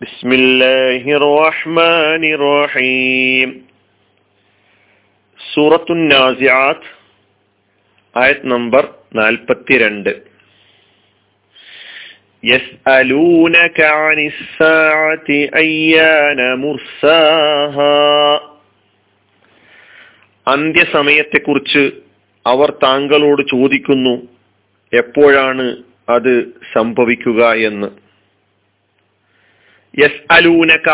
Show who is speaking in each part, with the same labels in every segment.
Speaker 1: بسم الله الرحمن الرحيم സൂറത്തു നാസിയാത്ത് ആയത് നമ്പർ നാൽപ്പത്തിരണ്ട് يسألونك عن الساعة أيان مرساها അന്ത്യസമയത്തെക്കുറിച്ച് അവർ താങ്കളോട് ചോദിക്കുന്നു എപ്പോഴാണ് അത് സംഭവിക്കുക എന്ന് യസ് അലൂനക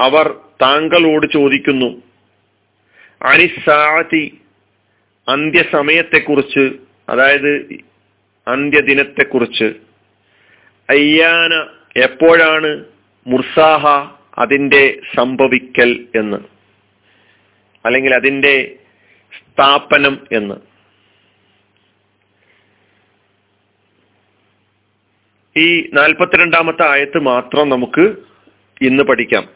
Speaker 1: അവർ താങ്കളോട് ചോദിക്കുന്നു അനിസാതി അന്ത്യസമയത്തെക്കുറിച്ച് അതായത് അന്ത്യദിനത്തെക്കുറിച്ച് അയ്യാന എപ്പോഴാണ് മുർസാഹ അതിന്റെ സംഭവിക്കൽ എന്ന്? അല്ലെങ്കിൽ അതിന്റെ സ്ഥാപനം എന്ന്? ഈ നാൽപ്പത്തിരണ്ടാമത്തെ ആയത്ത് മാത്രം നമുക്ക് ഇന്ന് പഠിക്കാം.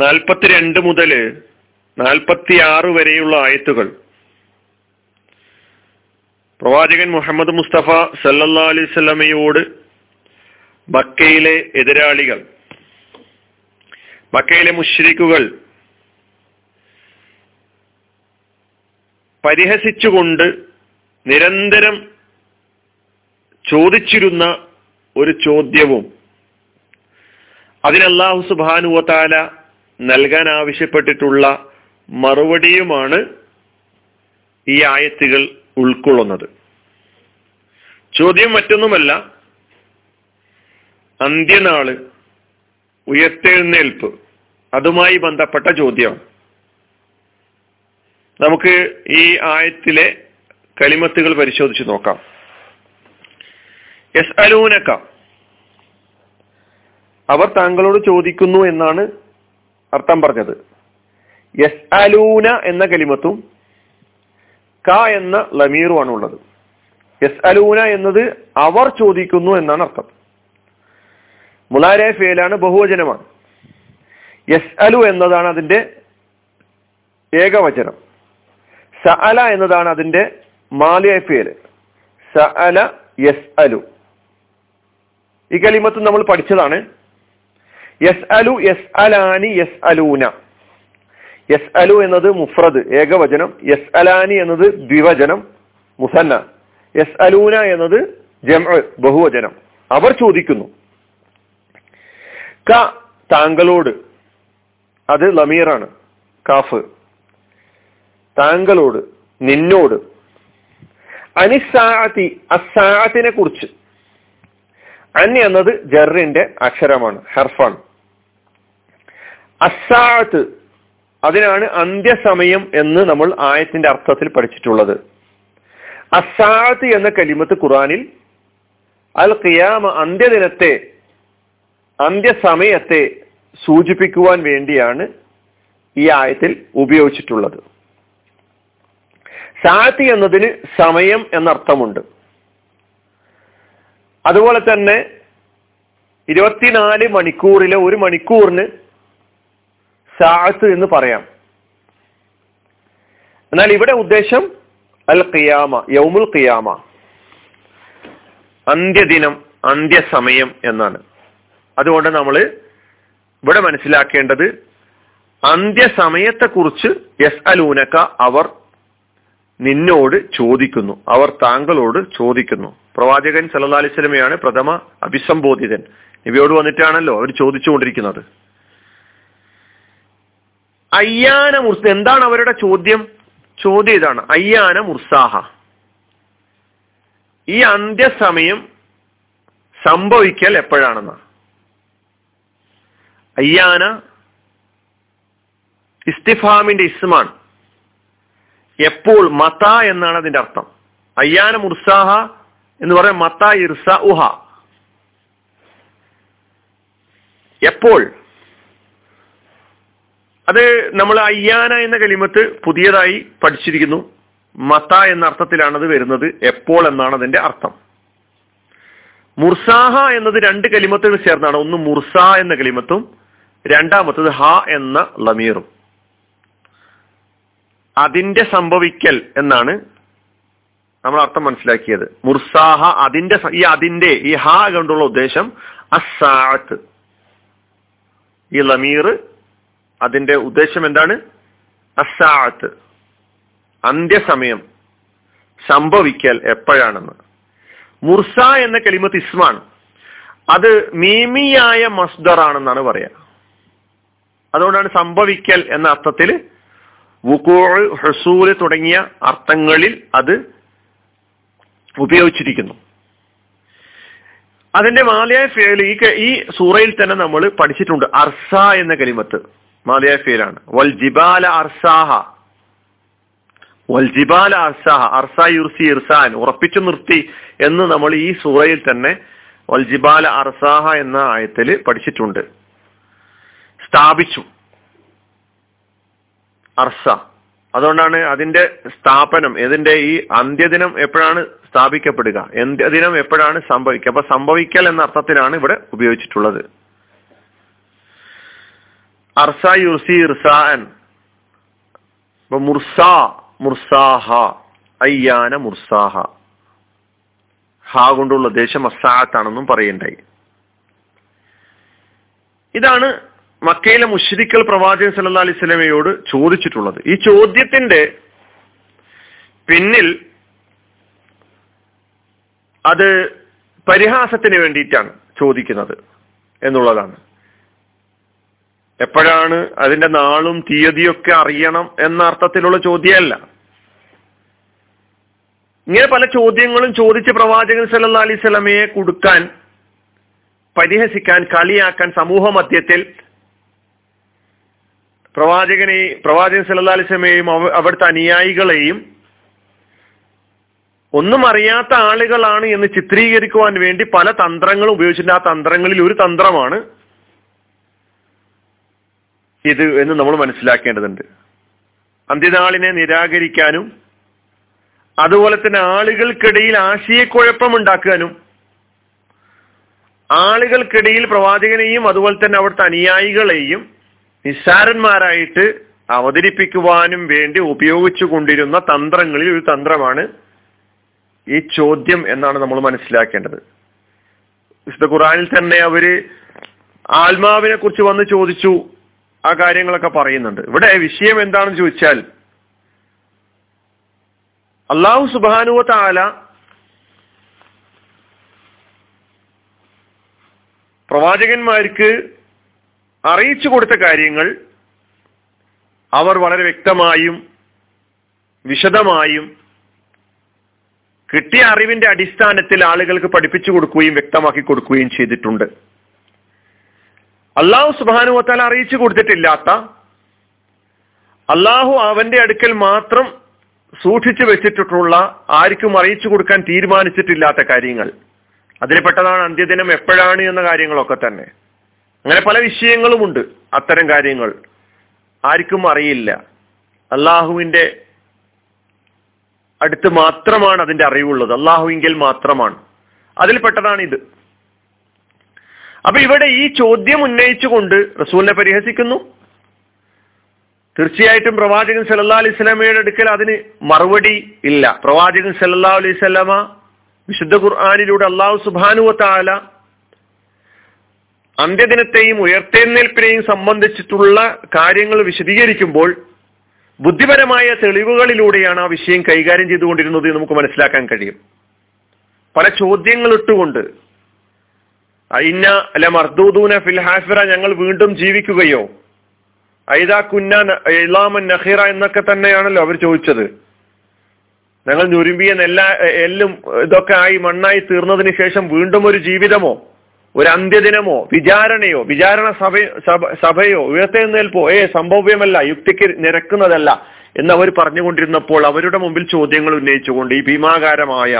Speaker 1: നാൽപ്പത്തിരണ്ട് മുതൽ നാൽപ്പത്തിയാറ് വരെയുള്ള ആയത്തുകൾ. പ്രവാചകൻ മുഹമ്മദ് മുസ്തഫ സല്ലല്ലാ അലൈഹി സ്വലമയോട് മക്കയിലെ എതിരാളികൾ മക്കയിലെ മുഷ്രിക്കുകൾ പരിഹസിച്ചുകൊണ്ട് നിരന്തരം ചോദിച്ചിരുന്ന ഒരു ചോദ്യവും അതിന് അള്ളാഹു സുബാനുവത്താല നൽകാൻ ആവശ്യപ്പെട്ടിട്ടുള്ള മറുപടിയുമാണ് ഈ ആയത്തുകൾ ഉൾക്കൊള്ളുന്നത്. ചോദ്യം മറ്റൊന്നുമല്ല അന്ത്യനാൾ ഉയർത്തെഴുന്നേൽപ്പ് അതുമായി ബന്ധപ്പെട്ട ചോദ്യം നമുക്ക് ഈ ആയത്തിലെ കലിമത്തുകൾ പരിശോധിച്ച് നോക്കാം. യസ് അലൂനക്ക അവർ താങ്കളോട് ചോദിക്കുന്നു എന്നാണ് അർത്ഥം പറഞ്ഞത്. യസ് അലൂന എന്ന കലിമത്തും ക എന്ന ലമീറുമാണ് ഉള്ളത് യസ് അലൂന എന്നത് അവർ ചോദിക്കുന്നു എന്നാണ് അർത്ഥം. മുലാരെ ഫേലാണ് ബഹുവചനമാണ്. യസ് അലു എന്നതാണ് അതിന്റെ ഏകവചനം. സ അല എന്നതാണ് അതിന്റെ മാലിയ ഫേൽ. സ അല യസ് അലു ഈ കലിമത്ത് നമ്മൾ പഠിച്ചതാണ്. യസ് അലു യസ് അലാനി യസ് അലൂന യസ് അലു എന്നത് മുഫ്രദ് ഏകവചനം. യസ് അലാനി എന്നത് ദ്വിവചനം മുസന്ന. യസ് അലൂന എന്നത് ജമ ബഹുവചനം. അവർ ചോദിക്കുന്നു ക താങ്കളോട്. അത് ലമീറാണ് കാഫ്. താങ്കളോട് നിന്നോട്. അനിസാഅത്തി അസാഅത്തിനെ കുറിച്ച്. അൻ എന്നത് ജറിന്റെ അക്ഷരമാണ് ഹർഫാണ്. അസാത്ത് അതിനാണ് അന്ത്യസമയം എന്ന് നമ്മൾ ആയത്തിന്റെ അർത്ഥത്തിൽ പഠിച്ചിട്ടുള്ളത്. അസാത്ത് എന്ന കലിമത്ത് ഖുറാനിൽ അൽ ഖിയാമ അന്ത്യദിനത്തെ അന്ത്യസമയത്തെ സൂചിപ്പിക്കുവാൻ വേണ്ടിയാണ് ഈ ആയത്തിൽ ഉപയോഗിച്ചിട്ടുള്ളത്. സാത്തി എന്നതിന് സമയം എന്നർത്ഥമുണ്ട്. അതുപോലെ തന്നെ ഇരുപത്തിനാല് മണിക്കൂറിലെ ഒരു മണിക്കൂറിന് സാഹത്ത് എന്ന് പറയാം. എന്നാൽ ഇവിടെ ഉദ്ദേശം അൽ ഖിയാമ യൗമുൽ ഖിയാമ. അന്ത്യദിനം അന്ത്യസമയം എന്നാണ്. അതുകൊണ്ട് നമ്മൾ ഇവിടെ മനസ്സിലാക്കേണ്ടത് അന്ത്യസമയത്തെക്കുറിച്ച് എസ് അലൂനക്ക അവർ നിന്നോട് ചോദിക്കുന്നു. അവർ താങ്കളോട് ചോദിക്കുന്നു. പ്രവാചകൻ സല്ലാ അലൈഹി സ്വലമയാണ് പ്രഥമ അഭിസംബോധിതൻ. ഇവയോട് വന്നിട്ടാണല്ലോ അവർ ചോദിച്ചുകൊണ്ടിരിക്കുന്നത്. അയ്യാന മുർസ എന്താണ് അവരുടെ ചോദ്യം? ചോദ്യം ഇതാണ്. അയ്യാന മുർസാഹ. ഈ അന്ത്യസമയം സംഭവിക്കൽ എപ്പോഴാണെന്ന? അയ്യാന ഇസ്തിഫാമിന്റെ ഇസ്മാണ്. എപ്പോൾ? മത എന്നാണ് അതിന്റെ അർത്ഥം. അയ്യാന മുർസാഹ എന്ന് പറയാൻ മത്ത ഇർസ ഉഹ. എപ്പോൾ? അത് നമ്മൾ അയ്യാന എന്ന കലിമത്ത് പുതിയതായി പഠിച്ചിരിക്കുന്നു. മത എന്ന അർത്ഥത്തിലാണത് വരുന്നത് എപ്പോൾ എന്നാണ് അതിന്റെ അർത്ഥം. മുർസാഹ എന്നത് രണ്ട് കലിമത്തുകൾ ചേർന്നാണ്. ഒന്ന് മുർസ എന്ന കലിമത്തും രണ്ടാമത്തത് ഹ എന്ന ലമീറും. അതിന്റെ സംഭവിക്കൽ എന്നാണ് നമ്മൾ അർത്ഥം മനസ്സിലാക്കിയത്. മുർസാഹ അതിന്റെ ഈ അതിന്റെ ഈ ഹാ കൊണ്ടുള്ള ഉദ്ദേശം അസാഅത്ത് ഈ ലമീർ അതിന്റെ ഉദ്ദേശം എന്താണ്? അസാഅത്ത് അന്ത്യസമയം സംഭവിക്കൽ എപ്പോഴാണെന്ന്. മുർസ എന്ന കലിമത്ത് ഇസ്മാണ്. അത് മീമിയായ മസ്ദർ ആണെന്നാണ് പറയാ. അതുകൊണ്ടാണ് സംഭവിക്കൽ എന്ന അർത്ഥത്തിൽ വുക്കൂൾ ഹസൂൽ തുടങ്ങിയ അർത്ഥങ്ങളിൽ അത് ഉപയോഗിച്ചിരിക്കുന്നു. അതിന്റെ മാലയായ ഫേൽ ഈ ഈ സൂറയിൽ തന്നെ നമ്മൾ പഠിച്ചിട്ടുണ്ട് അർസ എന്ന കലിമത്ത്. മാലയായ ഫേലാണ്. വൽ ജിബാല അർസാഹ. വൽ ജിബാല അർസാഹ. അർസ യുർസി ഇർസാൻ. ഉറപ്പിച്ചു നിർത്തി എന്ന് നമ്മൾ ഈ സൂറയിൽ തന്നെ വൽ ജിബാല അർസാഹ എന്ന ആയത്തിൽ പഠിച്ചിട്ടുണ്ട്. സ്ഥാപിച്ചു. അർസ. അതുകൊണ്ടാണ് അതിന്റെ സ്ഥാപനം ഇതിന്റെ ഈ അന്ത്യദിനം എപ്പോഴാണ് സ്ഥാപിക്കപ്പെടുക അന്ത്യദിനം എപ്പോഴാണ് സംഭവിക്കുക. അപ്പൊ സംഭവിക്കൽ എന്ന അർത്ഥത്തിലാണ് ഇവിടെ ഉപയോഗിച്ചിട്ടുള്ളത്. അർസ യുർസി ഇർസാൻ മുർസ മുർസാഹ അയ്യാന മുർസാഹ. ഹാ കൊണ്ടുള്ള ദേശം അസാത്താണെന്നും പറയണ്ടായി. ഇതാണ് മക്കയിലെ മുഷ്രിക്കൽ പ്രവാചകൻ സല്ലാ അലൈഹി സ്വലമയോട് ചോദിച്ചിട്ടുള്ളത്. ഈ ചോദ്യത്തിന്റെ പിന്നിൽ അത് പരിഹാസത്തിന് വേണ്ടിയിട്ടാണ് ചോദിക്കുന്നത് എന്നുള്ളതാണ്. എപ്പോഴാണ് അതിന്റെ നാളും തീയതിയൊക്കെ അറിയണം എന്ന അർത്ഥത്തിലുള്ള ചോദ്യമല്ല. ഇങ്ങനെ പല ചോദ്യങ്ങളും ചോദിച്ച് പ്രവാചകൻ സല്ലാ അലൈഹി സ്വലമയെ കൊടുക്കാൻ പരിഹസിക്കാൻ കളിയാക്കാൻ സമൂഹ മധ്യത്തിൽ പ്രവാചകനെ പ്രവാചകൻ അവ- അവിടുത്തെ അനുയായികളെയും ഒന്നും അറിയാത്ത ആളുകളാണ് എന്ന് ചിത്രീകരിക്കുവാൻ വേണ്ടി പല തന്ത്രങ്ങളും ഉപയോഗിച്ചിട്ടുണ്ട്. ആ തന്ത്രങ്ങളിൽ ഒരു തന്ത്രമാണ് ഇത് എന്ന് നമ്മൾ മനസ്സിലാക്കേണ്ടതുണ്ട്. അന്ത്യനാളിനെ നിരാകരിക്കാനും അതുപോലെ തന്നെ ആളുകൾക്കിടയിൽ ആശയക്കുഴപ്പം ഉണ്ടാക്കാനും ആളുകൾക്കിടയിൽ പ്രവാചകനെയും അതുപോലെ തന്നെ അവിടുത്തെ അനുയായികളെയും നിസ്സാരന്മാരായിട്ട് അവതരിപ്പിക്കുവാനും വേണ്ടി ഉപയോഗിച്ചു കൊണ്ടിരുന്ന തന്ത്രങ്ങളിൽ ഒരു തന്ത്രമാണ് ഈ ചോദ്യം എന്നാണ് നമ്മൾ മനസ്സിലാക്കേണ്ടത്. വിശുദ്ധ ഖുറാനിൽ തന്നെ അവർ ആത്മാവിനെ കുറിച്ച് വന്ന് ചോദിച്ചു ആ കാര്യങ്ങളൊക്കെ പറയുന്നുണ്ട്. ഇവിടെ വിഷയം എന്താണെന്ന് ചോദിച്ചാൽ അള്ളാഹു സുബാനുവ താല പ്രവാചകന്മാർക്ക് അറിയിച്ചു കൊടുത്ത കാര്യങ്ങൾ അവർ വളരെ വ്യക്തമായും വിശദമായും കിട്ടിയ അറിവിന്റെ അടിസ്ഥാനത്തിൽ ആളുകൾക്ക് പഠിപ്പിച്ചു കൊടുക്കുകയും വ്യക്തമാക്കി കൊടുക്കുകയും ചെയ്തിട്ടുണ്ട്. അള്ളാഹു സുബാനുവത്താൽ അറിയിച്ചു കൊടുത്തിട്ടില്ലാത്ത അള്ളാഹു അവന്റെ അടുക്കൽ മാത്രം സൂക്ഷിച്ചു വെച്ചിട്ടുള്ള ആർക്കും അറിയിച്ചു കൊടുക്കാൻ തീരുമാനിച്ചിട്ടില്ലാത്ത കാര്യങ്ങൾ. അതിൽപ്പെട്ടതാണ് അന്ത്യദിനം എപ്പോഴാണ് എന്ന കാര്യങ്ങളൊക്കെ തന്നെ. അങ്ങനെ പല വിഷയങ്ങളുമുണ്ട് അത്തരം കാര്യങ്ങൾ. ആർക്കും അറിയില്ല. അള്ളാഹുവിന്റെ അടുത്ത് മാത്രമാണ് അതിന്റെ അറിവുള്ളത്. അള്ളാഹുവിങ്കിൽ മാത്രമാണ്. അതിൽപ്പെട്ടതാണ് ഇത്. അപ്പൊ ഇവിടെ ഈ ചോദ്യം ഉന്നയിച്ചുകൊണ്ട് റസൂലിനെ പരിഹസിക്കുന്നു. തീർച്ചയായിട്ടും പ്രവാചകൻ സല്ലാ അലൈഹി സ്വലമയുടെ അടുക്കൽ അതിന് മറുപടി ഇല്ല. പ്രവാചകൻ സല്ലാ അലൈഹി സ്വലമ വിശുദ്ധ ഖുർആാനിലൂടെ അള്ളാഹു സുബാനുവ താല അന്ത്യദിനത്തെയും ഉയർത്തെഴുന്നേൽപ്പിനെയും സംബന്ധിച്ചിട്ടുള്ള കാര്യങ്ങൾ വിശദീകരിക്കുമ്പോൾ ബുദ്ധിപരമായ തെളിവുകളിലൂടെയാണ് ആ വിഷയം കൈകാര്യം ചെയ്തുകൊണ്ടിരുന്നത് നമുക്ക് മനസ്സിലാക്കാൻ കഴിയും. പല ചോദ്യങ്ങൾ ഇട്ടുകൊണ്ട് ഐന്ന അല്ല മർദൂദൂന ഫിൽഹാഫിറ ഞങ്ങൾ വീണ്ടും ജീവിക്കുകയോ? ഐദാ കുന്ന ഇളാമൻ നഹീറ എന്നൊക്കെ തന്നെയാണല്ലോ അവർ ചോദിച്ചത്. ഞങ്ങൾ ഞുരുമ്പിയ നെല്ല എല്ലും ഇതൊക്കെ ആയി മണ്ണായി തീർന്നതിന് ശേഷം വീണ്ടും ഒരു ജീവിതമോ? ഒരു അന്ത്യദിനമോ വിചാരണയോ വിചാരണ സഭ സഭ- സഭയോ ഉയർത്തെഴുന്നേൽപ്പോ ഏ സംഭവ്യമല്ല യുക്തിക്ക് നിരക്കുന്നതല്ല എന്ന് അവർ പറഞ്ഞുകൊണ്ടിരുന്നപ്പോൾ അവരുടെ മുമ്പിൽ ചോദ്യങ്ങൾ ഉന്നയിച്ചുകൊണ്ട് ഈ ഭീമാകാരമായ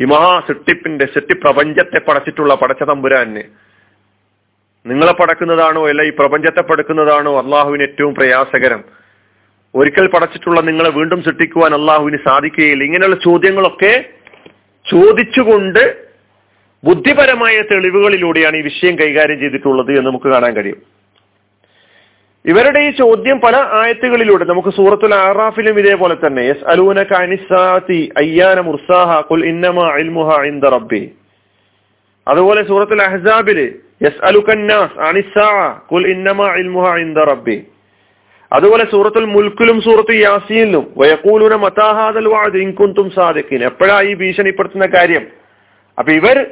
Speaker 1: ഈ മഹാ സൃഷ്ടിപ്പിന്റെ സൃഷ്ടിപ്രപഞ്ചത്തെ പടച്ചിട്ടുള്ള പടച്ച തമ്പുരാന് നിങ്ങളെ പടക്കുന്നതാണോ അല്ല ഈ പ്രപഞ്ചത്തെ പടക്കുന്നതാണോ അള്ളാഹുവിന് ഏറ്റവും പ്രയാസകരം? ഒരിക്കൽ പടച്ചിട്ടുള്ള നിങ്ങളെ വീണ്ടും സൃഷ്ടിക്കുവാൻ അള്ളാഹുവിന് സാധിക്കുകയില്ല. ഇങ്ങനെയുള്ള ചോദ്യങ്ങളൊക്കെ ചോദിച്ചുകൊണ്ട് ബുദ്ധിപരമായ തെളിവുകളിലൂടെയാണ് ഈ വിഷയം കൈകാര്യം ചെയ്തിട്ടുള്ളത് എന്ന് നമുക്ക് കാണാൻ കഴിയും. ഇവരുടെ ഈ ചോദ്യം പല ആയത്തുകളിലൂടെ നമുക്ക് സൂറത്തുൽ ആറാഫിലും ഇതേപോലെ തന്നെ യസ് അലൂന അയ്യാന മുർസാഹ കുൽ ഇന്നമ ഇൽമുഹ ഇൻദ റബ്ബി. അതുപോലെ സൂറത്തുൽ അഹ്സാബിൽ എസ് അലുക്കന്നാസ് അനിസാ കുൽ ഇന്നമ ഇൽമുഹ ഇന്ദ റബ്ബി. അതുപോലെ സൂറത്തുൽ മുൽക്കിലും സൂറത്ത് യാസീനിലും വയക്കൂലൂന മതാഹാദൽ വാദ് ഇൻകുന്തും സാദിഖിൻ. എപ്പോഴാ ഈ ഭീഷണിപ്പെടുത്തുന്ന കാര്യം? അപ്പൊ ഇവർ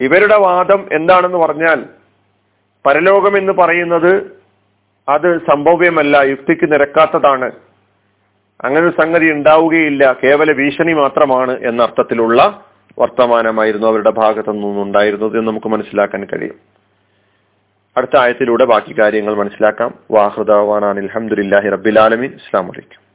Speaker 1: ഇവരുടെ വാദം എന്താണെന്ന് പറഞ്ഞാൽ പരലോകം എന്ന് പറയുന്നത് അത് സംഭവ്യമല്ല യുക്തിക്ക് നിരക്കാത്തതാണ്. അങ്ങനെ സംഗതി ഉണ്ടാവുകയില്ല കേവല ഭീഷണി മാത്രമാണ് എന്ന അർത്ഥത്തിലുള്ള വർത്തമാനമായിരുന്നു അവരുടെ ഭാഗത്തു നിന്നുണ്ടായിരുന്നത് എന്ന് നമുക്ക് മനസ്സിലാക്കാൻ കഴിയും. അടുത്ത ആയത്തിലൂടെ ബാക്കി കാര്യങ്ങൾ മനസ്സിലാക്കാം. വാഹൃദാൻ അലഹമുല്ലാഹി റബ്ബിലാലമീൻ ഇസ്ലാം വലൈക്കും